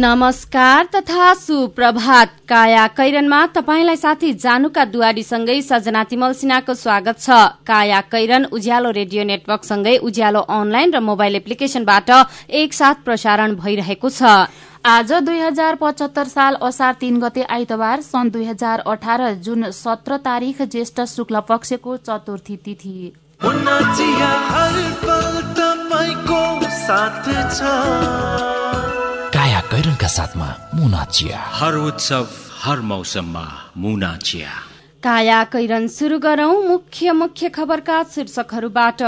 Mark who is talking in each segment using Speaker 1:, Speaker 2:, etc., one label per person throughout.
Speaker 1: नमस्कार तथा सुप्रभात। काया कैरनमा तपाईँलाई साथी जानुका दुवारीसँगै सजना तिमल सिन्हाको स्वागत छ। काया कैरन उज्यालो रेडियो नेटवर्कसँगै उज्यालो अनलाइन र मोबाइल एप्लिकेशनबाट एकसाथ प्रसारण भइरहेको छ।
Speaker 2: आज दुई हजार पचहत्तर साल असार तीन गते आइतबार सन् दुई हजार अठार जुन सत्र तारिक ज्येष्ठ शुक्ल पक्षको चतुर्थी तिथि।
Speaker 3: काया कैरनका साथमा मुना चिया।
Speaker 4: हर उत्सव हर मौसममा मुना चिया।
Speaker 1: काया कैरन शुरू गरौं मुख्य मुख्य खबरका शीर्षकहरूबाट।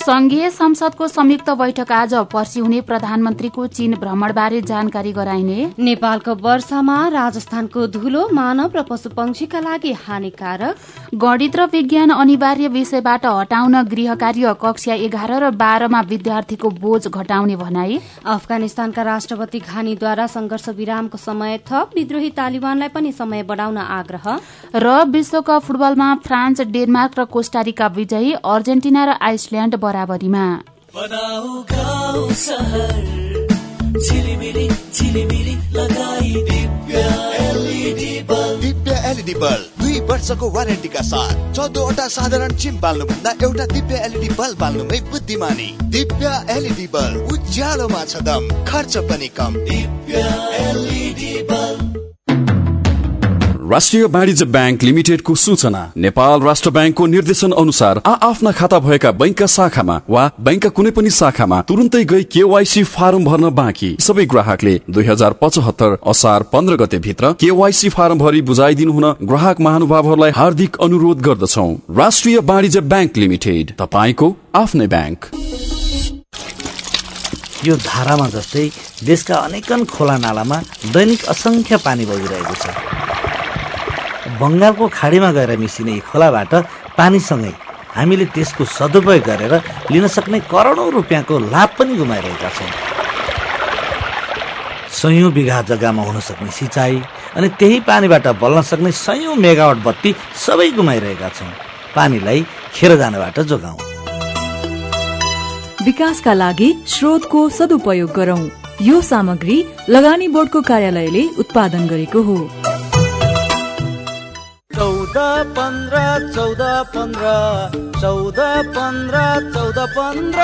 Speaker 2: संघीय संसदको संयुक्त बैठक आज पर्सि हुने प्रधानमन्त्रीको चीन भ्रमणबारे जानकारी गराइने।
Speaker 1: नेपालको वर्षामा राजस्थानको धुलो मानव र पशु पंक्षीका लागि हानिकारक।
Speaker 2: गणित र विज्ञान अनिवार्य विषयबाट हटाउन गृह कार्य कक्षा एघार र बाह्रमा विद्यार्थीको बोझ घटाउने भनाई।
Speaker 1: अफगानिस्तानका राष्ट्रपति घानीद्वारा संघर्ष विरामको समय थप विद्रोही तालिबानलाई पनि समय बढ़ाउन आग्रह।
Speaker 2: र विश्वकप फुटबलमा फ्रान्स डेनमार्क र कोष्टारिका विजयी अर्जेन्टिना र आइसल्याण्ड बराबरीमा
Speaker 5: एलइडी बल्ब। दुई वर्षको वारेन्टीका साथ। चौधवटा साधारण चिम बाल्नुभन्दा एउटा दिव्य एलइडी बल्ब बाल्नुमै बुद्धिमानी। दिव्य एलइडी बल्ब उज्यालोमा छ दम खर्च पनि कम। दिव्य एलइडी
Speaker 6: राष्ट्रिय वाणिज्य ब्याङ्क लिमिटेडको सूचना। नेपाल राष्ट्र ब्याङ्कको निर्देशन अनुसार आ आफ्ना खाता भएका बैंकका शाखामा वा बैंकका कुनै पनि शाखामा तुरन्तै गई केवाईसी फारम भर्न बाँकी। सबै ग्राहकले दुई हजार पचहत्तर असार पन्ध्र गते भित्र केवाईसी फारम भरि बुझाइदिनु हुन ग्राहक महानुभावहरूलाई हार्दिक अनुरोध गर्दछौ। राष्ट्रिय वाणिज्य ब्याङ्क लिमिटेड तपाईँको आफ्नै ब्याङ्क।
Speaker 7: यो धारामा जस्तै देशका अनेकन खोला नालामा दैनिक असंख्य पानी बगिरहेको छ। बङ्गालको खाडीमा गएर मिसिने खोलाबाट पानीसँगै हामीले त्यसको सदुपयोग गरेर लिन सक्ने करोडौँ रुपियाँको लाभ पनि गुमाइरहेका छौँ। सयौँ बिघा जग्गामा हुन सक्ने सिँचाइ अनि त्यही पानीबाट बल्न सक्ने सयौँ मेगावट बत्ती सबै गुमाइरहेका छौँ। पानीलाई खेर जानबाट जोगाउँ।
Speaker 8: विकासका लागि स्रोतको सदुपयोग गरौं। यो सामग्री लगानी बोर्डको कार्यालयले उत्पादन गरेको हो।
Speaker 9: चौध पन्ध्र चौध पन्ध्र चौध पन्ध्र चौध पन्ध्र।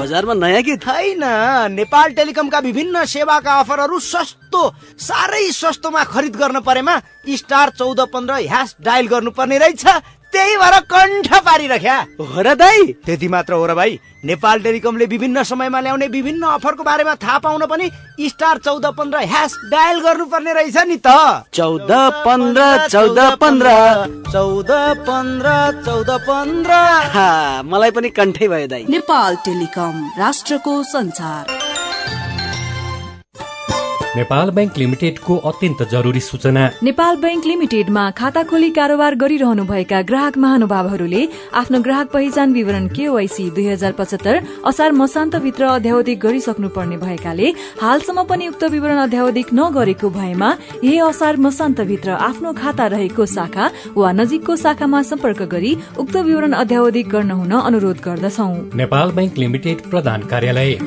Speaker 10: बजारमा नयाँ कि
Speaker 9: छैन। नेपाल टेलिकमका विभिन्न सेवाका अफरहरू सस्तो साह्रै सस्तोमा खरिद गर्न परेमा स्टार चौध पन्ध्र ह्यास डायल गर्नुपर्ने रहेछ। त्यही भएर कण्ठ पारिरख्या
Speaker 10: हो र दाई।
Speaker 9: त्यति मात्र हो र भाइ नेपाल टेलिकमले विभिन्न समयमा ल्याउने विभिन्न अफरको बारेमा थाहा पाउन पनि स्टार चौध पन्ध्र ह्यास डायल गर्नुपर्ने रहेछ नि त।
Speaker 10: चौध पन्ध्र चौध पन्ध्र।
Speaker 9: चौध पन्ध्र चौध पन्ध्र।
Speaker 10: मलाई पनि कण्ठै भयो दाई।
Speaker 8: नेपाल टेलिकम राष्ट्रको संचार
Speaker 11: नेपाल बैंक लिमिटेडको अत्यन्त जरुरी सूचना।
Speaker 8: नेपाल बैंक लिमिटेडमा खाता खोली कारोबार गरिरहनुभएका ग्राहक महानुभावहरूले आफ्नो ग्राहक पहिचान विवरण केवाईसी दुई हजार पचहत्तर असार मसान्तभित्र अध्यावधिक गरिसक्नु पर्ने भएकाले हालसम्म पनि उक्त विवरण अध्यावधिक नगरेको भएमा यही असार मसान्तभित्र आफ्नो खाता रहेको शाखा वा नजिकको शाखामा सम्पर्क गरी उक्त विवरण अध्यावधिक गर्न हुन अनुरोध गर्दछौ।
Speaker 11: नेपाल बैंक लिमिटेड प्रधान कार्यालय।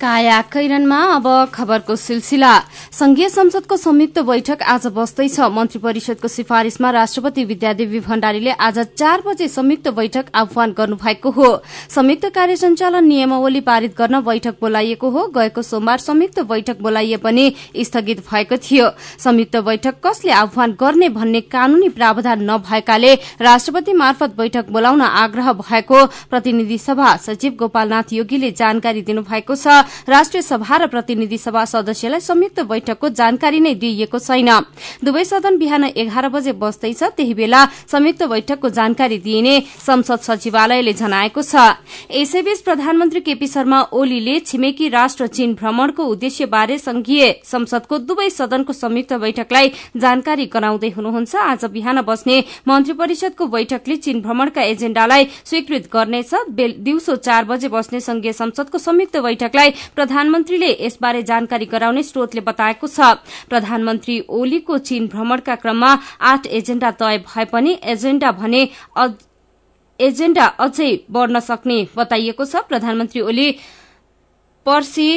Speaker 1: काया कैरनमा अब खबरको सिलसिला। संघीय संसदको संयुक्त बैठक आज बस्दैछ मन्त्री परिषदको सिफारिशमा राष्ट्रपति विद्यादेवी भण्डारीले आज चार बजे संयुक्त बैठक आह्वान गर्नुभएको हो। संयुक्त कार्य सञ्चालन नियमावली पारित गर्न बैठक बोलाइएको हो। गएको सोमबार संयुक्त बैठक बोलाइए पनि स्थगित भएको थियो। संयुक्त बैठक कसले आह्वान गर्ने भन्ने कानूनी प्रावधान नभएकाले राष्ट्रपति मार्फत बैठक बोलाउन आग्रह भएको प्रतिनिधि सभा सचिव गोपालनाथ योगीले जानकारी दिनुभएको छ। राष्ट्रिय सभा र प्रतिनिधि सभा सदस्यलाई संयुक्त बैठकको जानकारी नै दिइएको छैन। दुवै सदन बिहान एघार बजे बस्दैछ त्यही बेला संयुक्त बैठकको जानकारी दिइने संसद सचिवालयले जनाएको छ। यसैबीच प्रधानमन्त्री केपी शर्मा ओलीले छिमेकी राष्ट्र चीन भ्रमणको उद्देश्यबारे संघीय संसदको दुवै सदनको संयुक्त बैठकलाई जानकारी गराउँदै हुनुहुन्छ। आज बिहान बस्ने मन्त्री परिषदको बैठकले चीन भ्रमणका एजेण्डालाई स्वीकृत गर्नेछ। दिउँसो चार बजे बस्ने संघीय संसदको संयुक्त बैठकलाई प्रधानमन्त्रीले यसबारे जानकारी गराउने स्रोतले बताएको छ। प्रधानमन्त्री ओलीको चीन भ्रमणका क्रममा आठ एजेण्डा तय भए पनि एजेण्डा भने एजेण्डा अझै बढ़न सक्ने बताइएको छ। प्रधानमन्त्री ओली पर्सी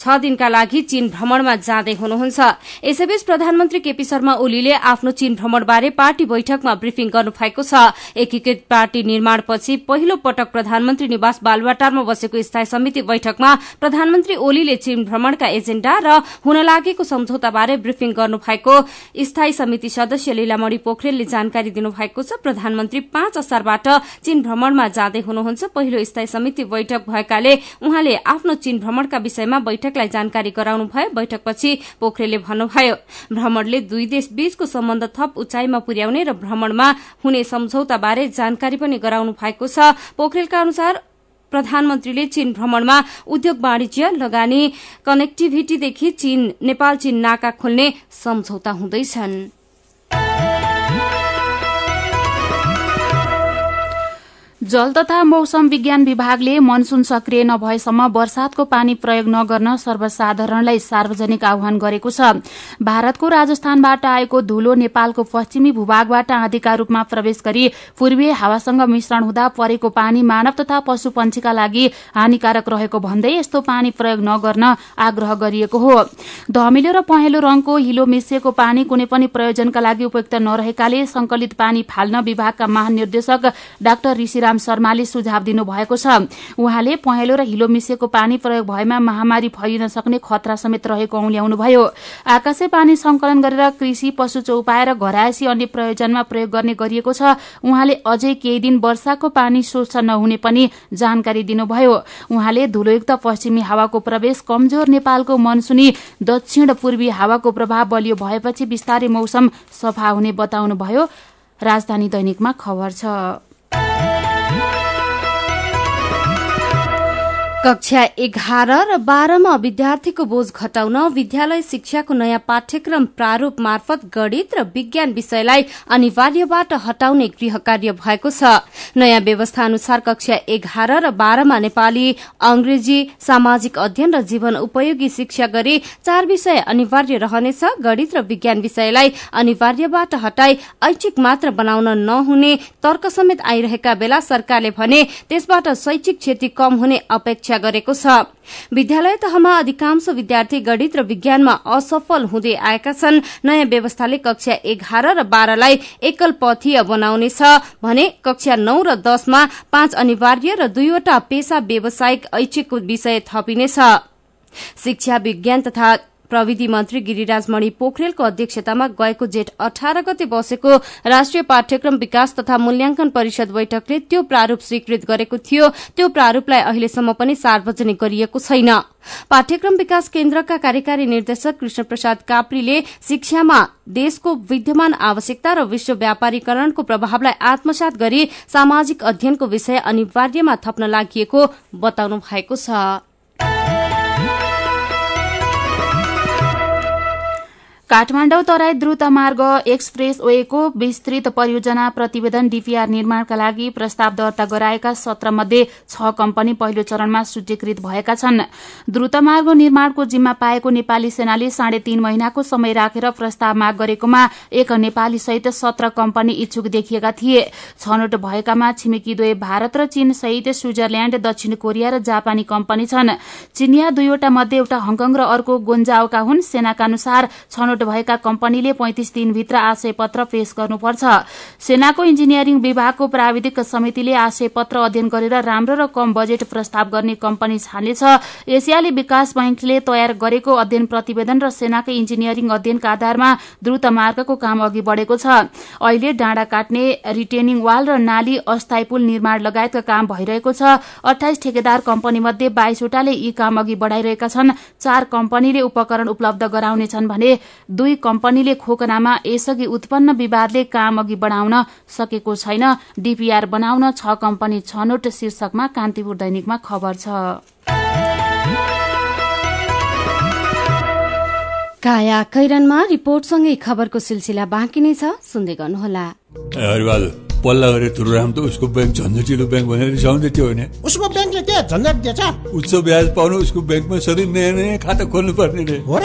Speaker 1: छ दिनका लागि चीन भ्रमणमा जाँदै हुनुहुन्छ। यसैबीच प्रधानमन्त्री केपी शर्मा ओलीले आफ्नो चीन भ्रमणबारे पार्टी बैठकमा ब्रिफिङ गर्नु भएको छ। एकीकृत पार्टी निर्माणपछि पहिलो पटक प्रधानमन्त्री निवास बालुवाटारमा बसेको स्थायी समिति बैठकमा प्रधानमन्त्री ओलीले चीन भ्रमणका एजेण्डा र हुन लागेको सम्झौताबारे ब्रिफिङ गर्नु भएको स्थायी समिति सदस्य लीलामणि पोखरेलले जानकारी दिनुभएको छ। प्रधानमन्त्री पाँच असारबाट चीन भ्रमणमा जाँदै हुनुहुन्छ। पहिलो स्थायी समिति बैठक भएकाले उहाँले आफ्नो चीन भ्रमणका विषयमा बैठकलाई जानकारी गराउनु भयो। बैठकपछि पोखरेलले भन्नुभयो भ्रमणले दुई देश बीचको सम्बन्ध थप उचाइमा पुर्याउने र भ्रमणमा हुने सम्झौताबारे जानकारी पनि गराउनु भएको छ। पोखरेलका अनुसार प्रधानमन्त्रीले चीन भ्रमणमा उद्योग वाणिज्य लगानी कनेक्टिभिटीदेखि चीन नेपाल चीन नाका खोल्ने सम्झौता हुँदैछन्।
Speaker 2: जल तथा मौसम विज्ञान विभागले मनसून सक्रिय नभएसम्म वर्षातको पानी प्रयोग नगर्न सर्वसाधारणलाई सार्वजनिक आह्वान गरेको छ। भारतको राजस्थानबाट आएको धूलो नेपालको पश्चिमी भूभागबाट आँधीका रूपमा प्रवेश गरी पूर्वीय हावासँग मिश्रण हुँदा परेको पानी मानव तथा पशु पंक्षीका लागि हानिकारक रहेको भन्दै यस्तो पानी प्रयोग नगर्न आग्रह गरिएको हो। धमिलो र पहेँलो रंगको हिलो मिसिएको पानी कुनै पनि प्रयोजनका लागि उपयुक्त नरहेकाले संकलित पानी फाल्न विभागका महानिर्देशक डाक्टर ऋषिराम शर्माले सुझाव दिनुभएको छ। उहाँले पहेँलो र हिलो मिसिएको पानी प्रयोग भएमा महामारी फैलिन सक्ने खतरा समेत रहेको औल्याउनुभयो आकाशे पानी संकलन गरेर कृषि पशु चौपाएर घरायसी अन्य प्रयोजनमा प्रयोग गर्ने गरिएको छ। उहाँले अझै केही दिन वर्षाको पानी शोषण नहुने पनि जानकारी दिनुभयो। उहाँले धुलोयुक्त पश्चिमी हावाको प्रवेश कमजोर नेपालको मनसुनी दक्षिण पूर्वी हावाको प्रभाव बलियो भएपछि बिस्तारै मौसम सफा हुने बताउनुभयो। राजधानी दैनिकमा खबर छ।
Speaker 1: कक्षा एघार र बाह्रमा विद्यार्थीको बोझ घटाउन विद्यालय शिक्षाको नयाँ पाठ्यक्रम प्रारूप मार्फत गणित र विज्ञान विषयलाई अनिवार्यबाट हटाउने गृह कार्य भएको छ। नयाँ व्यवस्था अनुसार कक्षा एघार र बाह्रमा नेपाली अंग्रेजी सामाजिक अध्ययन र जीवन उपयोगी शिक्षा गरी चार विषय अनिवार्य रहनेछ। गणित र विज्ञान विषयलाई अनिवार्यबाट हटाई ऐच्छिक मात्र बनाउन नहुने तर्क समेत आइरहेका बेला सरकारले भने त्यसबाट शैक्षिक क्षति कम हुने अपेक्षा गरेको छ। विद्यालय तहमा अधिकांश विद्यार्थी गणित र विज्ञानमा असफल हुँदै आएका छन्। नयाँ व्यवस्थाले कक्षा एघार र बाह्रलाई एकल पथीय बनाउनेछ भने कक्षा नौ र दशमा पाँच अनिवार्य र दुईवटा पेशा व्यावसायिक ऐच्छिक विषय थपिनेछ। शिक्षा विज्ञान तथा प्रविधि मन्त्री गिरिराज मणि पोखरेलको अध्यक्षतामा गएको जेठ अठार गते बसेको राष्ट्रिय पाठ्यक्रम विकास तथा मूल्याङ्कन परिषद बैठकले त्यो प्रारूप स्वीकृत गरेको थियो। त्यो प्रारूपलाई अहिलेसम्म पनि सार्वजनिक गरिएको छैन। पाठ्यक्रम विकास केन्द्रका कार्यकारी निर्देशक कृष्ण प्रसाद काप्रीले शिक्षामा देशको विद्यमान आवश्यकता र विश्व व्यापारीकरणको प्रभावलाई आत्मसात गरी सामाजिक अध्ययनको विषय अनिवार्यमा थप्न लागि बताउनु भएको छ।
Speaker 2: काठमाडौँ तराई द्रुत मार्ग एक्सप्रेस वेको विस्तृत परियोजना प्रतिवेदन डीपीआर निर्माणका लागि प्रस्ताव दर्ता गराएका सत्र मध्ये छ कम्पनी पहिलो चरणमा सूचीकृत भएका छन्। द्रुत मार्ग निर्माणको जिम्मा पाएको नेपाली सेनाले साढे तीन महिनाको समय राखेर प्रस्ताव माग गरेकोमा एक नेपाली सहित सत्र कम्पनी इच्छुक देखिएका थिए। छनौट भएकामा छिमेकी दुवै भारत र चीन सहित स्विजरल्याण्ड दक्षिण कोरिया र जापानी कम्पनी छन्। चिनिया दुईवटा मध्ये एउटा हङकङ र अर्को गोन्जाओका हुन्। सेनाका अनुसार छनौट भएका कम्पनीले पैंतिस दिनभित्र आशय पत्र पेश गर्नुपर्छ। सेनाको इन्जिनियरिङ विभागको प्राविधिक समितिले आशय पत्र अध्ययन गरेर राम्रो र कम बजेट प्रस्ताव गर्ने कम्पनी छान्नेछ। एसियाली विकास बैंकले तयार गरेको अध्ययन प्रतिवेदन र सेनाकै इन्जिनियरिङ अध्ययनका आधारमा द्रुत मार्गको काम अघि बढ़ेको छ। अहिले डाँडा काट्ने रिटेनिङ वाल र नाली अस्थायी पुल निर्माण लगायतका काम भइरहेको छ। अठाइस ठेकेदार कम्पनी मध्ये बाइसवटाले यी काम अघि बढ़ाइरहेका छन्। चार कम्पनीले उपकरण उपलब्ध गराउनेछन् भने दुई कम्पनीले खोकनामा यसअघि उत्पन्न विवादले काम अघि बढ़ाउन सकेको छैन। डीपीआर बनाउन छ कम्पनी छनौट शीर्षकमा कान्तिपुर दैनिकमा खबर छ।
Speaker 1: काया कैरनमा रिपोर्टसँगै खबरको सिलसिला बाँकी नै छ सुन्दै गर्नुहोला।
Speaker 12: पल्ला गरेर तुरुराम त उसको ब्याङ्क झन्झटिलो ब्याङ्क भनेर रिसाउँदै थियो भने
Speaker 13: उसको ब्याङ्कले के झन्झट दिएछ।
Speaker 12: उच्च ब्याज पाउनु उसको ब्याङ्कमा सधैँ नयाँ नयाँ खाता खोल्नु पर्ने रे।
Speaker 13: हो र?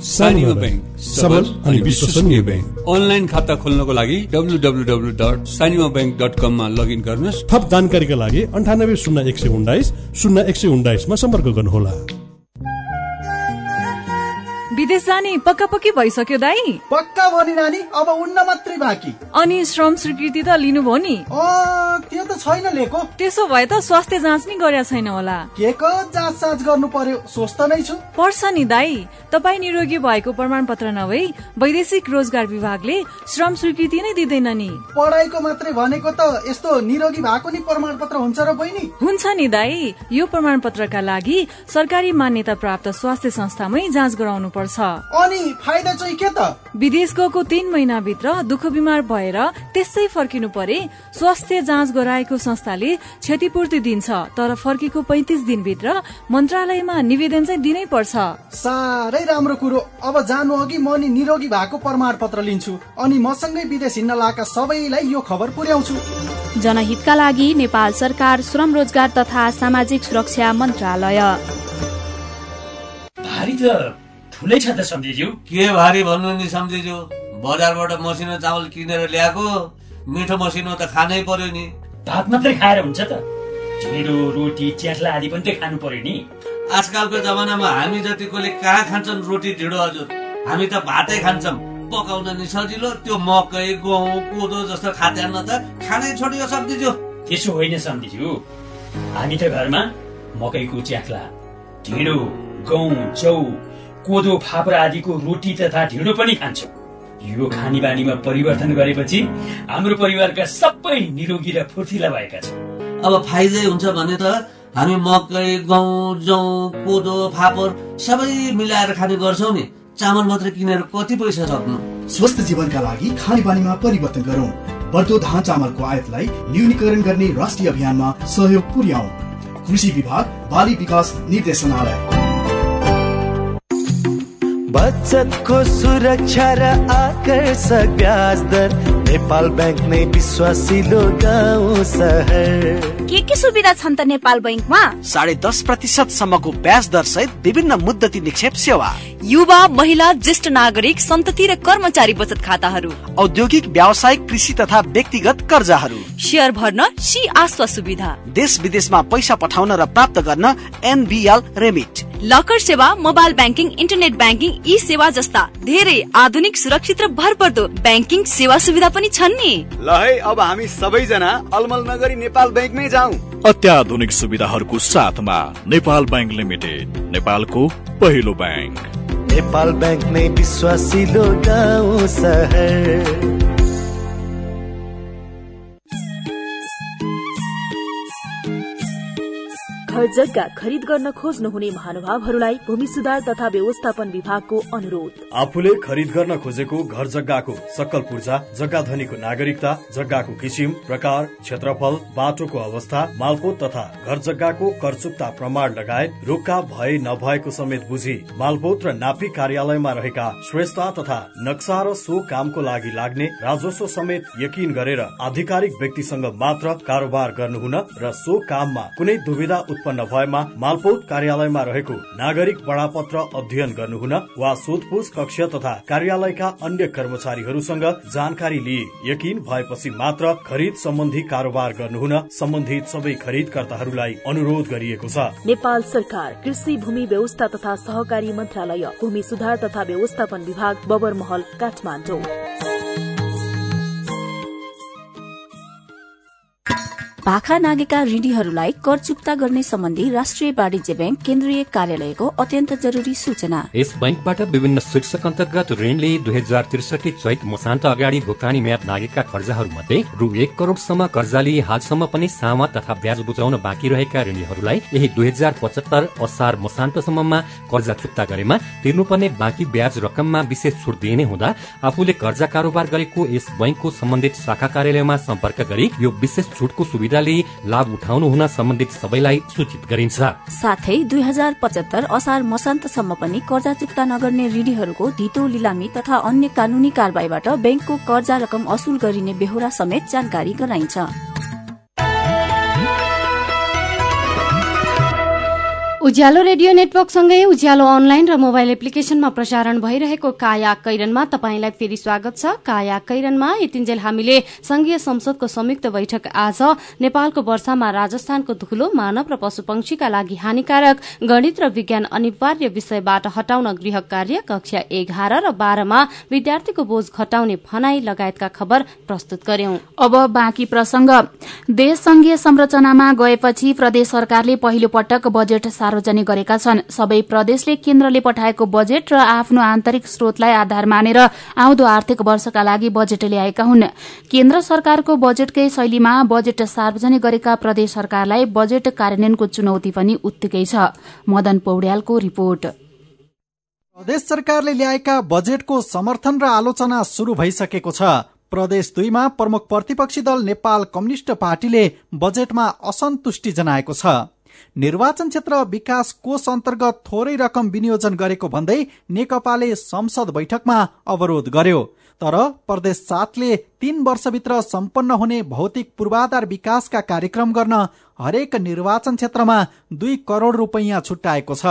Speaker 12: सानिमा ब्याङ्क सबल अनि विश्वसनीय ब्याङ्क। अनलाइन खाता खोल्नको लागि W W W dot Sanima bank dot कममा लगइन गर्नुहोस्।
Speaker 14: थप जानकारीका लागि अन्ठानब्बे शून्य एक सय उन्नाइस शून्य एक सय उन्नाइसमा सम्पर्क गर्नुहोला।
Speaker 8: विदेश जाने पक्का पक्की भइसक्यो दाई।
Speaker 15: पक्का भयो नि नानी अब उन्न मात्रै बाँकी।
Speaker 8: अनि श्रम स्वीकृति त लिनुभयो नि।
Speaker 15: त्यो त छैन लिएको
Speaker 8: त्यसो भए त स्वास्थ्य जाँच नि गरेका छैन होला।
Speaker 15: के को जाँच साँच गर्नु पर्यो स्वस्थ नै छु।
Speaker 8: पर्छ नि दाई। तपाईँ निरोगी भएको प्रमाण पत्र नभई वैदेशिक रोजगार विभागले श्रम स्वीकृति नै दिँदैन नि।
Speaker 15: पढाइको मात्रै भनेको त यस्तो निरोगी भएको नि प्रमाण पत्र हुन्छ र बहिनी?
Speaker 8: हुन्छ नि दाई। यो प्रमाण पत्रका लागि सरकारी मान्यता प्राप्त स्वास्थ्य संस्थामै जाँच गराउनु पर्छ।
Speaker 15: अनि फाइदा चाहिँ के त?
Speaker 8: विदेश गएको तीन महिनाभित्र दुःख बिमार भएर त्यसै फर्किनु परे स्वास्थ्य जाँच गराएको संस्थाले क्षतिपूर्ति दिन्छ तर फर्केको पैतिस दिनभित्र मन्त्रालयमा निवेदन चाहिँ दिनै पर्छ।
Speaker 15: साह्रै राम्रो कुरो। अब जानु अघि म नि निरोगी भएको प्रमाण पत्र लिन्छु अनि मसँगै विदेश हिँड्न लाएका सबैलाई यो खबर पुर्याउँछु।
Speaker 16: जनहितका लागि नेपाल सरकार श्रम रोजगार तथा सामाजिक सुरक्षा मन्त्रालय।
Speaker 17: ठुलै छ त सम्झिज्यू।
Speaker 18: के भारी भन्नु नि सम्झिज्यू? बजारबाट मसिनो चामल किनेर ल्याएको मिठो मसिनो त खानै पर्यो नि।
Speaker 17: भात मात्रै खाएर हुन्छ त। ढिँडो रोटी च्याख्ला आदि पनि त खानु पर्यो नि।
Speaker 18: आजकलको जमानामा हामी जतिकोले कहाँ खान्छन् रोटी ढिँडो हजुर हामी त भातै खान्छौँ। पकाउन नि सजिलो त्यो मकै गहुँ कोदो जस्तो खाद्यान्न त खानै छोडियो सम्झिज्यू।
Speaker 17: त्यसो होइन सम्झिज्यू। हामी त घरमा मकैको च्याख्ला ढिँडो गहुँ चौ कोदो फापर आदिको रोटी तथा ढिँडो पनि खान्छौँ। यो खानी बानीमा परिवर्तन गरेपछि हाम्रो परिवारका सबै निरोगी र फुर्तिला भएका छौँ।
Speaker 18: अब फाइदै हुन्छ भने त हामी मकै गहुँ जौ कोदो फापर सबै मिलाएर खाने गर्छौँ नि। चामल मात्र किनेर कति पैसा सक्नु?
Speaker 19: स्वस्थ जीवनका लागि खाने बानीमा परिवर्तन गरौँ। बढ्दो धान चामलको आयातलाई न्यूनीकरण गर्ने राष्ट्रिय अभियानमा सहयोग पुर्याउ। कृषि विभाग बाली विकास निर्देशनालय।
Speaker 20: बचतको सुरक्षा र आकर्षक ब्याज दर नेपाल ब्याङ्क नै विश्वासिलो गाउँ सहर।
Speaker 21: के के सुविधा छन् त नेपाल बैङ्कमा
Speaker 9: साढे दस प्रतिशत सम्मको ब्याज दर सहित विभिन्न मुद्दती निक्षेप सेवा।
Speaker 22: युवा महिला ज्येष्ठ नागरिक सन्तति र कर्मचारी बचत खाताहरू।
Speaker 9: औद्योगिक व्यावसायिक कृषि तथा व्यक्तिगत कर्जाहरू।
Speaker 22: सेयर भर्न सी आस्वा सुविधा।
Speaker 9: देश विदेशमा पैसा पठाउन र प्राप्त गर्न एनबिएल रेमिट।
Speaker 22: लकर सेवा mobile banking internet banking e सेवा जस्ता धेरै आधुनिक सुरक्षित र भरपर्दो ब्याङ्किङ सेवा सुविधा पनि छन् नि।
Speaker 23: ल है अब हामी सबैजना अलमल नगरी नेपाल ब्याङ्कमै जाउँ।
Speaker 3: अत्याधुनिक सुविधाहरूको साथमा नेपाल ब्याङ्क लिमिटेड नेपालको पहिलो ब्याङ्क
Speaker 20: नेपाल ब्याङ्क नै विश्वासिलो गाउँ सहर।
Speaker 24: घर जग्गा खरिद गर्न खोज्नुहुने महानुभावहरूलाई भूमि सुधार तथा व्यवस्थापन विभागको अनुरोध।
Speaker 14: आफूले खरिद गर्न खोजेको घर जग्गाको सक्कल पूर्जा जग्गा धनीको नागरिकता जग्गाको किसिम प्रकार क्षेत्रफल बाटोको अवस्था मालपोत तथा घर जग्गाको करचुक्ता प्रमाण लगायत रोक्का भए नभएको समेत बुझी मालपोत र नापी कार्यालयमा रहेका श्रेष्ठता तथा नक्सा र सो कामको लागि लाग्ने राजस्व समेत यकिन गरेर आधिकारिक व्यक्तिसँग मात्र कारोबार गर्नुहुन र सो काममा कुनै दुविधा उत्पन्न भएमा मालपोत कार्यालयमा रहेको नागरिक बडापत्र अध्ययन गर्नुहुन वा सोधपुछ कक्ष तथा कार्यालयका अन्य कर्मचारीहरूसँग जानकारी लिए यकिन भएपछि मात्र खरिद सम्बन्धी कारोबार गर्नुहुन सम्बन्धित सबै खरिदकर्ताहरूलाई अनुरोध गरिएको छ।
Speaker 24: नेपाल सरकार कृषि भूमि व्यवस्था तथा सहकारी मन्त्रालय भूमि सुधार तथा व्यवस्थापन विभाग बबरमहल काठमाडौँ।
Speaker 21: भाखा नागेका ऋणीहरूलाई कर चुक्ता गर्ने सम्बन्धी राष्ट्रिय वाणिज्य बैंक केन्द्रीय कार्यालयको अत्यन्त जरुरी सूचना।
Speaker 11: यस बैंकबाट विभिन्न शीर्षक अन्तर्गत ऋणले दुई हजार त्रिसठी चैत मसान्त अगाडि भुक्तानी म्याद नागेका कर्जाहरू मध्ये रु एक करोड़सम्म लिए हालसम्म पनि सामा तथा ब्याज बुझाउन बाँकी रहेका ऋणीहरूलाई यही दुई हजार पचहत्तर असार मसान्तसम्ममा कर्जा चुक्ता गरेमा तिर्नुपर्ने बाँकी ब्याज रकममा विशेष छुट दिइने हुँदा आफूले कर्जा कारोबार गरेको यस बैंकको सम्बन्धित शाखा कार्यालयमा सम्पर्क गरी यो विशेष छुटको सुविधा लिई लाभ उठाउनु हुन सम्बन्धित सबैलाई सूचित गरिन्छ।
Speaker 21: साथै दुई हजार पचहत्तर असार मसान्तसम्म पनि कर्जा चुक्ता नगर्ने ऋणीहरूको धितो लिलामी तथा अन्य कानूनी कारवाहीबाट बैंकको कर्जा रकम असुल गरिने बेहोरा समेत जानकारी गराइन्छ।
Speaker 1: उज्यालो रेडियो नेटवर्कसँगै उज्यालो अनलाइन र मोबाइल एप्लिकेशनमा प्रसारण भइरहेको काया कैरनमा तपाईँलाई फेरि स्वागत छ। काया कैरनमा यतिन्जेल हामीले संघीय संसदको संयुक्त बैठक आज नेपालको वर्षामा राजस्थानको धुलो मानव र पशु पंक्षीका लागि हानिकारक गणित र विज्ञान अनिवार्य विषयबाट हटाउन गृह कार्य कक्षा एघार र बाह्रमा विद्यार्थीको बोझ घटाउने भनाई लगायतका खबर प्रस्तुत गर्यौं।
Speaker 2: अब बाँकी प्रसंग देश संघीय संरचनामा गएपछि प्रदेश सरकारले पहिलो पटक बजेट सार्वजनिक गरेका छन्। सबै प्रदेशले केन्द्रले पठाएको बजेट र आफ्नो आन्तरिक स्रोतलाई आधार मानेर आउँदो आर्थिक वर्षका लागि बजेट ल्याएका हुन्। केन्द्र सरकारको बजेटकै शैलीमा बजेट सार्वजनिक गरेका प्रदेश सरकारलाई बजेट कार्यान्वयनको चुनौती पनि उत्तिकै छ। मदन पौड्यालको रिपोर्ट।
Speaker 15: प्रदेश सरकारले ल्याएका बजेटको समर्थन र आलोचना शुरू भइसकेको छ। प्रदेश दुईमा प्रमुख प्रतिपक्षी दल नेपाल कम्युनिष्ट पार्टीले बजेटमा असन्तुष्टि जनाएको छ। निर्वाचन क्षेत्र विकास कोष अन्तर्गत थोरै रकम विनियोजन गरेको भन्दै नेकपाले संसद बैठकमा अवरोध गर्यो। तर प्रदेश सातले तीन वर्षभित्र सम्पन्न हुने भौतिक पूर्वाधार विकासका कार्यक्रम गर्न हरेक निर्वाचन क्षेत्रमा दुई करोड़ रुपैयाँ छुट्याएको छ।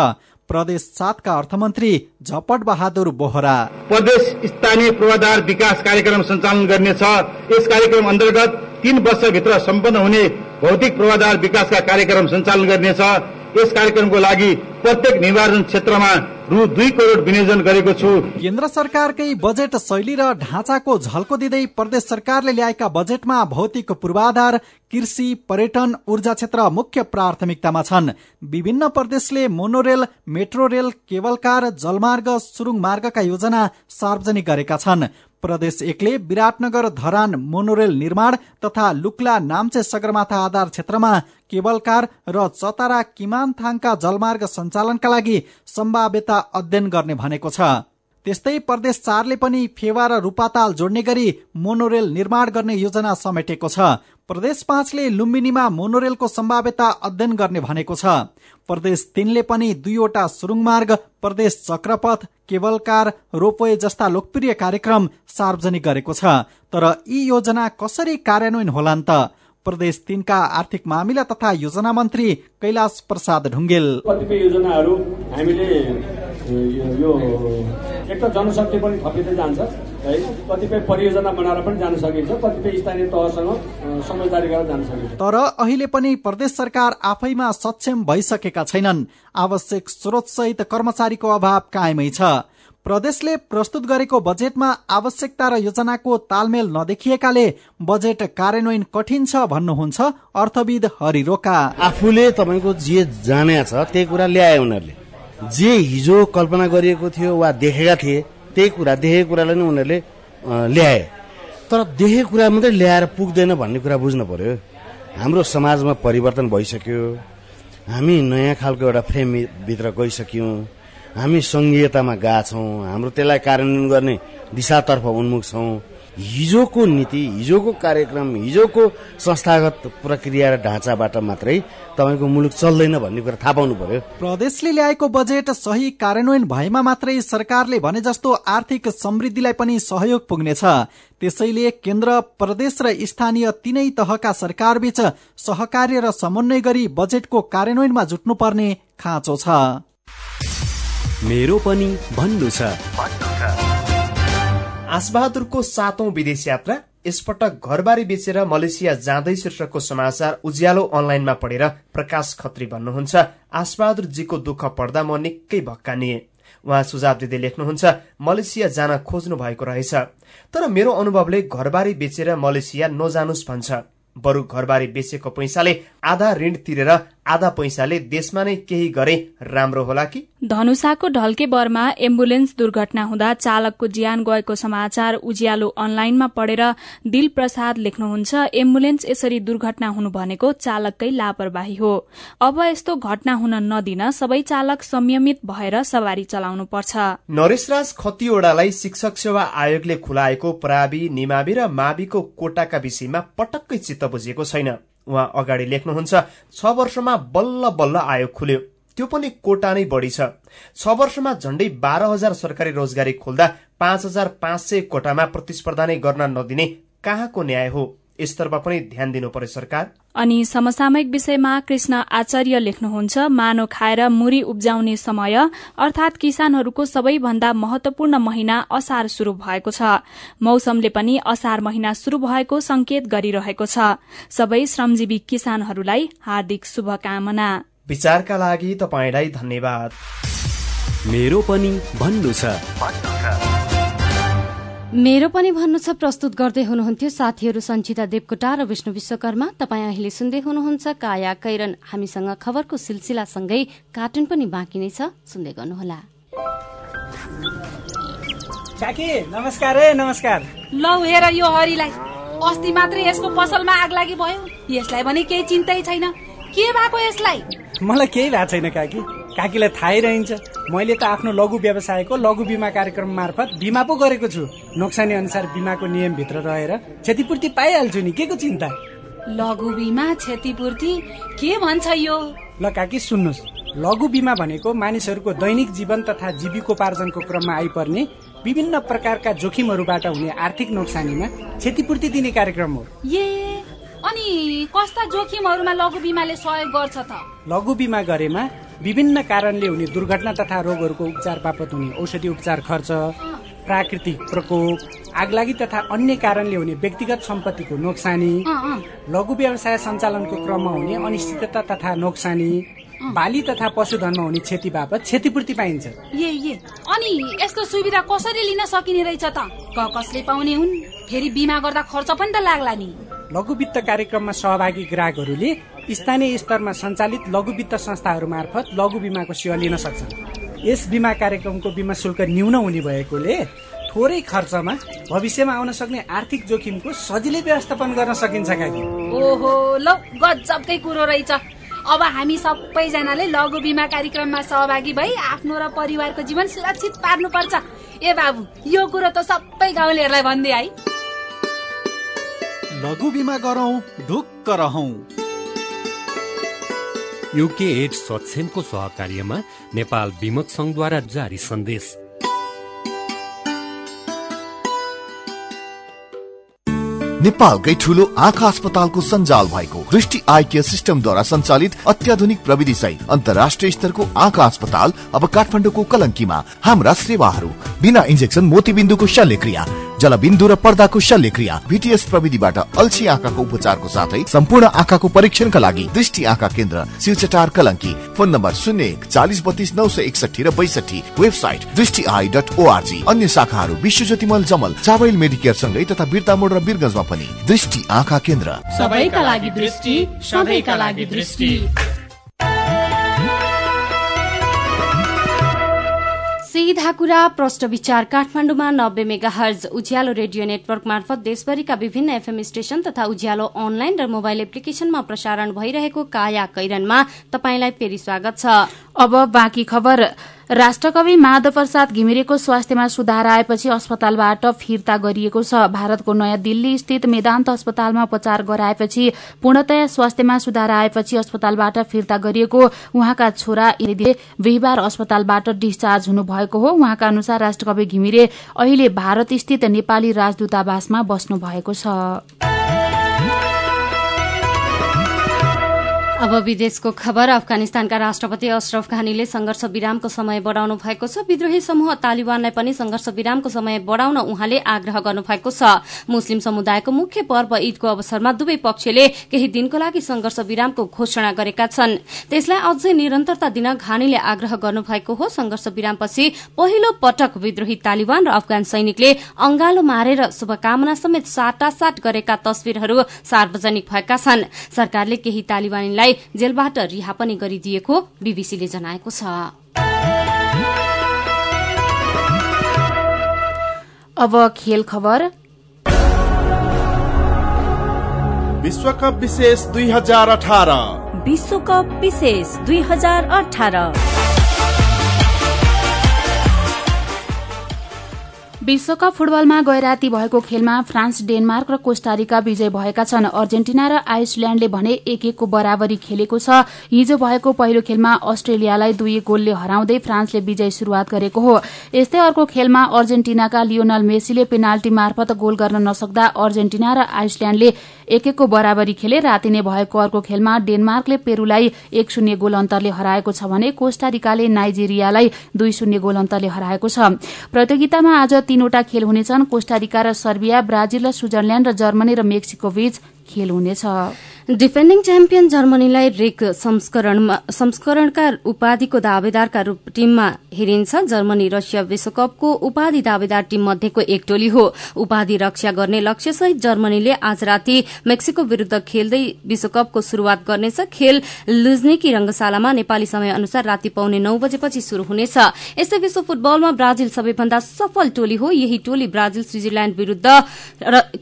Speaker 15: प्रदेश सातका अर्थमन्त्री झपट बहादुर बोहरा।
Speaker 25: प्रदेश स्थानीय पूर्वाधार विकास कार्यक्रम सञ्चालन गर्नेछ। यस कार्यक्रम अन्तर्गत तीन वर्षभित्र सम्पन्न हुने भौतिक पूर्वाधार विकासका कार्यक्रम सञ्चालन गर्नेछ। यस कार्यक्रमको लागि प्रत्येक निर्वाचन क्षेत्रमा रु दुई करोड़ विनियोजन गरेको छु।
Speaker 15: केन्द्र सरकारकै बजेट शैली र ढाँचाको झल्को दिँदै प्रदेश सरकारले ल्याएका बजेटमा भौतिक पूर्वाधार कृषि पर्यटन ऊर्जा क्षेत्र मुख्य प्राथमिकतामा छन्। विभिन्न प्रदेशले monorail metro rail cable car जलमार्ग सुरुङ मार्गका योजना सार्वजनिक गरेका छन्। प्रदेश एकले विराटनगर धरान मोनोरेल निर्माण तथा लुक्ला नाम्चे सगरमाथा आधार क्षेत्रमा केबल कार र चतारा किमानथाङका जलमार्ग सञ्चालनका लागि सम्भाव्यता अध्ययन गर्ने भनेको छ। त्यस्तै प्रदेश चारले पनि फेवा र रूपाताल जोड्ने गरी मोनोरेल निर्माण गर्ने योजना समेटेको छ। प्रदेश पाँचले लुम्बिनीमा मोनोरेलको सम्भाव्यता अध्ययन गर्ने भनेको छ। प्रदेश तीनले पनि दुईवटा सुरुङ मार्ग प्रदेश चक्रपथ केबल कार रोपवे जस्ता लोकप्रिय कार्यक्रम सार्वजनिक गरेको छ। तर यी योजना कसरी कार्यान्वयन होलान् त? प्रदेश तीनका आर्थिक मामिला तथा योजना मन्त्री कैलाश प्रसाद ढुङ्गेल।
Speaker 26: हामीले यो एक त जनशक्ति पनि थपिँदै जान्छ है। कतिपय परियोजना बनाएर पनि जान सकिन्छ कतिपय स्थानीय तहसँग समझदारी गरेर जान सकिन्छ।
Speaker 15: तर अहिले पनि प्रदेश सरकार आफैमा सक्षम भइसकेका छैनन्। आवश्यक स्रोत सहित कर्मचारीको अभाव कायमै छ। प्रदेशले प्रस्तुत गरेको बजेटमा आवश्यकता र योजनाको तालमेल नदेखिएकाले बजेट कार्यान्वयन कठिन छ भन्नुहुन्छ अर्थविद हरिरोका।
Speaker 27: आफूले तपाईँको जे जाने छ त्यही कुरा ल्याए उनीहरूले। जे हिजो कल्पना गरिएको थियो वा देखेका थिए त्यही कुरा देखेको कुरालाई नै उनीहरूले ल्याए। तर देखेको कुरा मात्रै ल्याएर पुग्दैन भन्ने कुरा बुझ्नु पर्यो। हाम्रो समाजमा परिवर्तन भइसक्यो। हामी नयाँ खालको एउटा फ्रेमभित्र गइसक्यौँ। हामी सङ्घीयतामा गएका छौँ। हाम्रो त्यसलाई कार्यान्वयन गर्ने दिशातर्फ उन्मुख छौँ। हिजोको नीति हिजोको कार्यक्रम हिजोको संस्थागत प्रक्रिया र ढाँचाबाट मात्रै तपाईँको मुलुक चल्दैन भन्ने कुरा थाहा पाउनु पर्यो
Speaker 15: प्रदेशले ल्याएको बजेट सही कार्यान्वयन भएमा मात्रै सरकारले भने जस्तो आर्थिक समृद्धिलाई पनि सहयोग पुग्नेछ। त्यसैले केन्द्र प्रदेश र स्थानीय तीनै तहका सरकारबीच सहकार्य र समन्वय गरी बजेटको कार्यान्वयनमा जुट्नुपर्ने खाँचो छ।
Speaker 28: मेरो पनि भन्नु छ।
Speaker 29: आसबहादुरको सातौं विदेश यात्रा यसपटक घरबारी बेचेर मलेसिया जाँदै शीर्षकको समाचार उज्यालो अनलाइनमा पढेर प्रकाश खत्री भन्नुहुन्छ आसबहादुरजीको दुःख पढ्दा म निकै भक्कानिए। उहाँ सुझाव दिँदै लेख्नुहुन्छ मलेसिया जान खोज्नु भएको रहेछ तर मेरो अनुभवले घरबारी बेचेर मलेसिया नजानुस् भन्छ। बरु घरबारी बेचेको पैसाले आधा ऋण तिरेर आधा पैसाले देशमा नै केही गरे राम्रो होला कि?
Speaker 30: धनुषाको ढल्के बरमा एम्बुलेन्स दुर्घटना हुँदा चालकको ज्यान गएको समाचार उज्यालो अनलाइनमा पढेर दिल प्रसाद लेख्नुहुन्छ एम्बुलेन्स यसरी दुर्घटना हुनु भनेको चालककै लापरवाही हो। अब यस्तो घटना हुन नदिन सबै चालक संयमित भएर सवारी चलाउनु पर्छ
Speaker 29: नरेशराज खतिवड़ालाई शिक्षक सेवा आयोगले खुलाएको प्रावि निमावि र माविको कोटाका विषयमा पटक्कै चित्त बुझेको छैन। उहाँ अगाडि लेख्नुहुन्छ छ वर्षमा बल्ल बल्ल आयोग खुल्यो। त्यो पनि कोटा नै बढ़ी छ। छ वर्षमा झण्डै बाह्र हजार सरकारी रोजगारी खोल्दा पाँच हजार पाँच सय कोटामा प्रतिस्पर्धा नै गर्न नदिने कहाँको न्याय हो? यसतर्फ पनि ध्यान दिनु पर्यो सरकार।
Speaker 30: अनि समसामयिक विषयमा कृष्ण आचार्य लेख्नुहुन्छ मानो खाएर मुरी उब्जाउने समय अर्थात किसानहरूको सबैभन्दा महत्वपूर्ण महिना असार शुरू भएको छ। मौसमले पनि असार महिना शुरू भएको संकेत गरिरहेको छ। सबै श्रमजीवी किसानहरूलाई हार्दिक शुभकामना।
Speaker 29: विचारका लागि तपाईँलाई धन्यवाद।
Speaker 28: मेरो पनि भन्नु छ।
Speaker 1: मेरो पनि भन्नु छ प्रस्तुत गर्दै हुनुहुन्थ्यो साथीहरू सञ्चिता देवकोटा र विष्णु विश्वकर्मा। तपाईँ अहिले सुन्दै हुनुहुन्छ काया कैरन। हामीसँग खबरको सिलसिलासँगै कार्टुन पनि बाँकी नै छ। सुन्दै गर्नुहोला।
Speaker 31: नमस्कार है नमस्कार।
Speaker 32: लौ हेर यो हरिलाई। अस्ति मात्रै यसको पसलमा आग लागि भयो। यसलाई भने केही चिन्तै छैन। के भएको यसलाई?
Speaker 31: मलाई केही भएको छैन काकी। काकीलाई थाहै रहन्छ। मैले त आफ्नो लघु व्यवसायको लघु बिमा कार्यक्रम मार्फत बिमा पो गरेको छु। नोक्सानी अनुसार बिमाको नियमभित्र रहेर क्षतिपूर्ति पाइहाल्छु नि। के को चिन्ता?
Speaker 32: लघु बिमा क्षतिपूर्ति? के भन्छ यो?
Speaker 31: ल काकी सुन्नुहोस्। लघु बिमा भनेको मानिसहरूको दैनिक जीवन तथा जीविकोपार्जनको क्रममा आइपर्ने विभिन्न प्रकारका जोखिमहरूबाट हुने आर्थिक नोक्सानीमा क्षतिपूर्ति दिने कार्यक्रम हो।
Speaker 32: ए अनि कस्ता जोखिमहरूमा लघु बिमाले सहयोग गर्छ त?
Speaker 31: लघु बिमा गरेमा विभिन्न कारणले हुने दुर्घटना तथा रोगहरूको उपचार बापत हुने औषधि उपचार खर्च प्राकृतिक प्रकोप आगलागी तथा अन्य कारणले हुने व्यक्तिगत सम्पत्तिको नोक्सानी लघु व्यवसाय सञ्चालनको क्रममा हुने अनिश्चितता तथा नोक्सानी बाली तथा पशुधनमा हुने क्षति बापत क्षतिपूर्ति पाइन्छ।
Speaker 32: ए ए अनि यस्तो सुविधा कसरी लिन सकिने रहेछ त? कसले पाउने हुन्? फेरि बिमा गर्दा खर्च पनि त लाग्ला नि।
Speaker 31: लघु वित्त कार्यक्रममा सहभागी ग्राहकहरूले स्थानीय स्तरमा सञ्चालित लघु वित्त संस्थाहरू मार्फत लघु बिमाको सेवा लिन सक्छन् यस बिमा कार्यक्रमको बिमा शुल्क न्यून हुने भएकोले थोरै खर्चमा भविष्यमा आउन सक्ने आर्थिक जोखिमको सजिलै व्यवस्थापन गर्न सकिन्छ काकी।
Speaker 32: ओहो ल गजबकै कुरो रहेछ। अब हामी सबैजनाले लघु बिमा कार्यक्रममा सहभागी भई आफ्नो र परिवारको जीवन सुरक्षित पार्नुपर्छ। ए बाबु यो कुरो त सबै गाउँलेहरूलाई भनिदिए है।
Speaker 15: लघु बिमा गरौँ ढुक्क रहौँ।
Speaker 11: युके एड सक्षमको सहकार्यमा नेपाल विमक संघद्वारा जारी सन्देश।
Speaker 33: नेपालकै ठुलो आँखा अस्पतालको सञ्जाल भएको दृष्टि आई केयर सिस्टमद्वारा सञ्चालित अत्याधुनिक प्रविधि सहित अन्तर्राष्ट्रिय स्तरको आँखा अस्पताल अब काठमाडौँको कलङ्कीमा हाम्रा सेवाहरू बिना इन्जेक्सन मोतीबिन्दुको शल्यक्रिया जलबिन्दु र पर्दाको शल्यक्रिया भिटिएस प्रविधिबाट अल्छी आँखाको उपचारको साथै सम्पूर्ण आँखाको परीक्षणका लागि दृष्टि आँखा केन्द्र शिवचटार कलङ्की। फोन नम्बर शून्य एक चालिस बत्तीस नौ सय एकसठी र बैसठी वेबसाइट दृष्टि आई डट ओआरजी अन्य शाखाहरू विश्व ज्योतिमल जमल चावल मेडिकेयर सँगै तथा बिर्तामोड र बिरगंजमा पनि दृष्टि आँखा केन्द्र।
Speaker 32: सबैका लागि दृष्टि सबैका लागि दृष्टि।
Speaker 1: सीधा प्रष्ट विचार काठमाडौँमा नब्बे mega hertz Ujyaalo radio network मार्फत देशभरिका विभिन्न एफएम स्टेशन तथा उज्यालो अनलाइन र मोबाइल एप्लिकेशनमा प्रसारण भइरहेको काया कैरनमा तपाईंलाई फेरि स्वागत छ।
Speaker 2: अब बाँकी खबर। राष्ट्रकवि माधव प्रसाद घिमिरेको स्वास्थ्यमा सुधार आएपछि अस्पतालबाट फिर्ता गरिएको छ। भारतको नयाँ दिल्ली स्थित मेदान्त अस्पतालमा उपचार गराएपछि पूर्णतया स्वास्थ्यमा सुधार आएपछि अस्पतालबाट फिर्ता गरिएको उहाँका छोरा बिहिबार अस्पतालबाट डिस्चार्ज हुनुभएको हो। उहाँका अनुसार राष्ट्रकवि घिमिरे अहिले भारत स्थित नेपाली राजदूतावासमा बस्नु भएको छ।
Speaker 1: अब विदेशको खबर। अफगानिस्तानका राष्ट्रपति अशरफ घानीले संघर्ष विरामको समय बढ़ाउनु भएको छ। विद्रोही समूह तालिबानलाई पनि संघर्ष विरामको समय बढ़ाउन उहाँले आग्रह गर्नुभएको छ। मुस्लिम समुदायको मुख्य पर्व ईदको अवसरमा दुवै पक्षले केही दिनको लागि संघर्ष विरामको घोषणा गरेका छन्। त्यसलाई अझै निरन्तरता दिन घानीले आग्रह गर्नुभएको हो। संघर्ष विरामपछि पहिलो पटक विद्रोही तालिबान र अफगान सैनिकले अंगालो मारेर शुभकामना समेत साटासाट गरेका तस्विरहरू सार्वजनिक भएका छन्। सरकारले केही तालिबानीलाई जेलबाट रिहा पनि गरिदिएको बीबीसीले जनाएको छ।
Speaker 2: अब खेल खबर।
Speaker 34: विश्वकप विशेष दुई हजार अठार।
Speaker 21: विश्वकप विशेष दुई हजार अठार।
Speaker 2: विश्वकप फुटबलमा गैराती भएको खेलमा फ्रान्स डेनमार्क र कोस्टारिका विजय भएका छन्। अर्जेन्टिना र आइसल्याण्डले भने एक एकको बराबरी खेलेको छ। हिजो भएको पहिलो खेलमा अस्ट्रेलियालाई दुई गोलले हराउँदै फ्रान्सले विजय शुरूआत गरेको हो। यस्तै अर्को खेलमा अर्जेन्टिनाका लियोनल मेसीले पेनाल्टी मार्फत गोल गर्न नसक्दा अर्जेन्टिना र आइसल्याण्डले एक एकको बराबरी खेले। राति नै भएको अर्को खेलमा डेनमार्कले पेरूलाई एक शून्य गोल अन्तरले हराएको छ भने कोस्टारिकाले नाइजेरियालाई दुई शून्य गोल अन्तरले हराएको छ। प्रतियोगितामा आज तीनवटा खेल हुनेछन्। कोस्टारिका र सर्बिया ब्राजिल र स्विजरल्याण्ड र जर्मनी र मेक्सिको बीच खेल हुनेछ।
Speaker 1: डिफेन्डिङ च्याम्पियन जर्मनीलाई रेक संस्करणका उपाधिको दावेदारका रूप टीममा हेरिन्छ। जर्मनी रसिया विश्वकपको उपाधि दावेदार टीम मध्येको एक टोली हो। उपाधि रक्षा गर्ने लक्ष्यसहित जर्मनीले आज राति मेक्सिको विरूद्ध खेल्दै विश्वकपको शुरूआत गर्नेछ। खेल लुजनेकी रंगशालामा नेपाली समय अनुसार राति पाउने नौ बजेपछि शुरू हुनेछ। यस्तै विश्व फुटबलमा ब्राजिल सबैभन्दा सफल टोली हो। यही टोली ब्राजिल स्विजरल्याण्ड विरूद्ध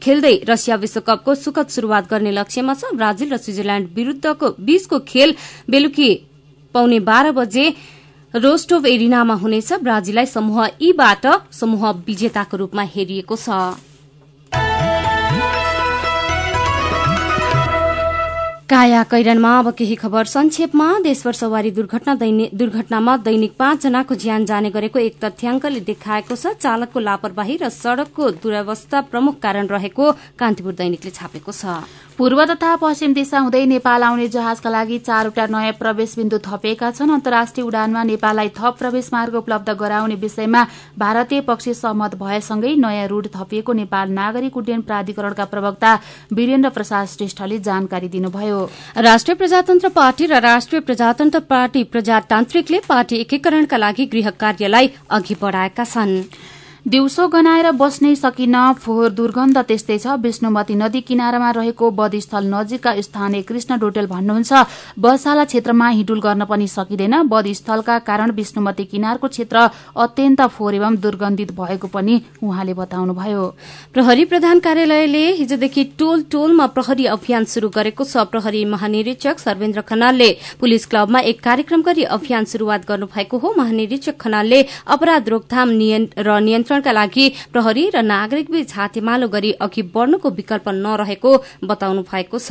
Speaker 1: खेल्दै रसिया विश्वकपको सुखद शुरूआत गर्ने लक्ष्यमा छ। ब्राजिल र स्विजरल्याण्ड विरूद्धको बीचको खेल बेलुकी पाउने बाह्र बजे रोस्टोभ एरिनामा हुनेछ। ब्राजिललाई समूह ईबाट समूह विजेताको रूपमा हेरिएको छ। काया कैरनमा अब केही खबर संक्षेपमा। देशभर सवारी दुर्घटना दुर्घटनामा दैनिक पाँचजनाको ज्यान जाने गरेको एक तथ्याङ्कले देखाएको छ। चालकको लापरवाही र सड़कको दुरवस्था प्रमुख कारण रहेको कान्तिपुर दैनिकले छापेको छ।
Speaker 2: पूर्व तथा पश्चिम दिशा हुँदै नेपाल आउने जहाजका लागि चारवटा नयाँ प्रवेश बिन्दु थपिएका छन्। अन्तर्राष्ट्रिय उडानमा नेपाललाई थप प्रवेश मार्ग उपलब्ध गराउने विषयमा भारतीय पक्ष सहमत भएसँगै नयाँ रूट थपिएको नेपाल नागरिक उड्डयन प्राधिकरणका प्रवक्ता वीरेन्द्र प्रसाद श्रेष्ठले जानकारी दिनुभयो।
Speaker 1: राष्ट्रिय प्रजातन्त्र पार्टी र राष्ट्रिय प्रजातन्त्र पार्टी प्रजातान्त्रिकले पार्टी एकीकरणका लागि गृह कार्यलाई अघि बढ़ाएका छन्।
Speaker 2: दिउँसो गनाएर बस्नै सकिन फोहोर दुर्गन्ध त्यस्तै छ। विष्णुमती नदी किनारामा रहेको बधस्थल नजिकका स्थानीय कृष्ण डोटेल भन्नुहुन्छ बसाला क्षेत्रमा हिडुल गर्न पनि सकिँदैन। बधस्थलका कारण विष्णुमती किनारको क्षेत्र अत्यन्त फोहोर एवं दुर्गन्धित भएको पनि उहाँले बताउनुभयो।
Speaker 1: प्रहरी प्रधान कार्यालयले हिजोदेखि टोल टोलमा प्रहरी अभियान शुरू गरेको छ। प्रहरी महानिरीक्षक सर्वेन्द्र खनालले पुलिस क्लबमा एक कार्यक्रम गरी अभियान शुरूआत गर्नुभएको हो। महानिरीक्षक खनालले अपराध रोकथाम र नियन्त्रण का लागि प्रहरी र नागरिकबीच हातेमालो गरी अघि बढ़नुको विकल्प नरहेको बताउनु भएको छ।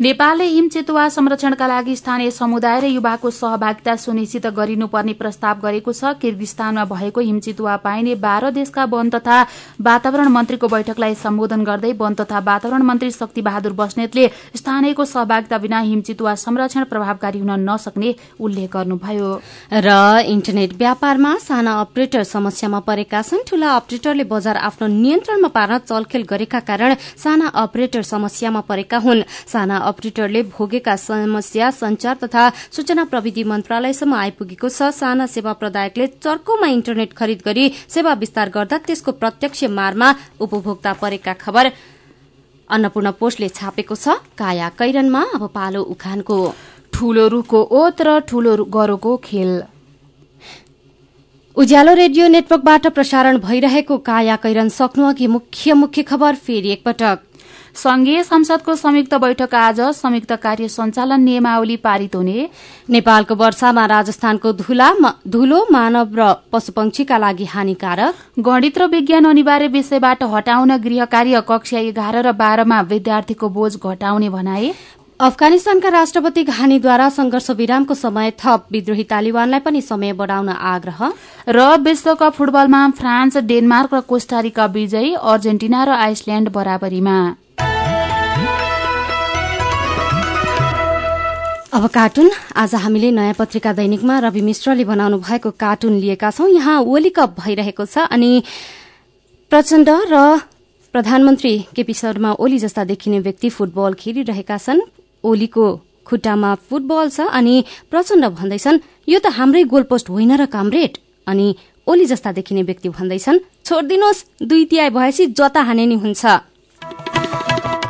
Speaker 2: नेपालले हिम चितुवा संरक्षणका लागि स्थानीय समुदाय र युवाको सहभागिता सुनिश्चित गरिनुपर्ने प्रस्ताव गरेको छ। किर्गिस्तानमा भएको हिमचितुवा पाइने बाह्र देशका वन तथा वातावरण मन्त्रीको बैठकलाई सम्बोधन गर्दै वन तथा वातावरण मन्त्री शक्ति बहादुर बस्नेतले स्थानीयको सहभागिता बिना हिमचितुवा संरक्षण प्रभावकारी हुन नसक्ने उल्लेख गर्नुभयो।
Speaker 1: र इन्टरनेट व्यापारमा साना अपरेटर समस्यामा परेका छन्। ठूला अपरेटरले बजार आफ्नो नियन्त्रणमा पार्न चलखेल गरेका कारण साना अपरेटर समस्यामा परेका हुन्। साना अपरेटरले भोगेका समस्या संचार तथा सूचना प्रविधि मन्त्रालयसम्म आइपुगेको छ। साना सेवा प्रदायकले चर्कोमा इन्टरनेट खरिद गरी सेवा विस्तार गर्दा त्यसको प्रत्यक्ष मारमा उपभोक्ता परेका खबर अन्नपूर्ण पोस्टले छापेको छ। काया कैरनमा अब पालो उखानको।
Speaker 2: ठूलो रूखको ओत र ठूलो गरोको खेल।
Speaker 1: उज्यालो रेडियो नेटवर्कबाट प्रसारण भइरहेको काया कैरन सक्नु अघि मुख्य मुख्य खबर फेरि एकपटक।
Speaker 2: संघीय संसदको संयुक्त बैठक आज संयुक्त कार्य सञ्चालन नियमावली पारित हुने।
Speaker 1: नेपालको वर्षामा राजस्थानको धुलो मानव र पशुपक्षीका लागि हानिकारक।
Speaker 2: गणित र विज्ञान अनिवार्य विषयबाट हटाउन गृह कार्य कक्षा एघार र बाह्रमा विद्यार्थीको बोझ घटाउने भनाए।
Speaker 1: अफगानिस्तानका राष्ट्रपति घानीद्वारा संघर्ष विरामको समय थप विद्रोही तालिबानलाई पनि समय बढ़ाउन आग्रह।
Speaker 2: र विश्वकप फुटबलमा फ्रान्स डेनमार्क र कोस्टारिका विजयी अर्जेन्टिना र आइसल्याण्ड बराबरीमा।
Speaker 1: अब कार्टुन। आज हामीले नयाँ पत्रिका दैनिकमा रवि मिश्रले बनाउनु भएको कार्टुन लिएका छौं। यहाँ ओली कप भइरहेको छ अनि प्रचण्ड र प्रधानमन्त्री केपी शर्मा ओली जस्ता देखिने व्यक्ति फुटबल खेलिरहेका छन्। ओलीको खुट्टामा फुटबल छ अनि प्रचण्ड भन्दैछन् यो त हाम्रै गोलपोस्ट होइन र कामरेड। अनि ओली जस्ता देखिने व्यक्ति भन्दैछन् छोडिदिनुहोस् दुई तिहाई भएपछि जता हाने नि हुन्छ।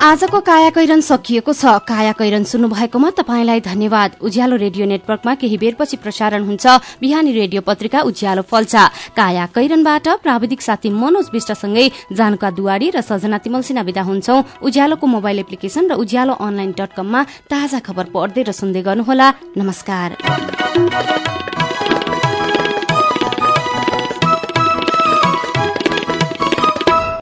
Speaker 1: आजको काया कैरन सकिएको छ। काया कैरन सुन्नु भएकोमा तपाईँलाई धन्यवाद। उज्यालो रेडियो नेटवर्कमा केही बेरपछि प्रसारण हुन्छ। बिहानी रेडियो पत्रिका उज्यालो फल्चा। काया कैरनबाट प्राविधिक साथी मनोज विष्टसँगै जानका दुवारी र सजना तिमल सिन्हा विदा हुन्छौ। उज्यालोको मोबाइल एप्लिकेशन र उज्यालो अनलाइन डट कममा ताजा खबर पढ्दै र सुन्दै गर्नुहोला। नमस्कार।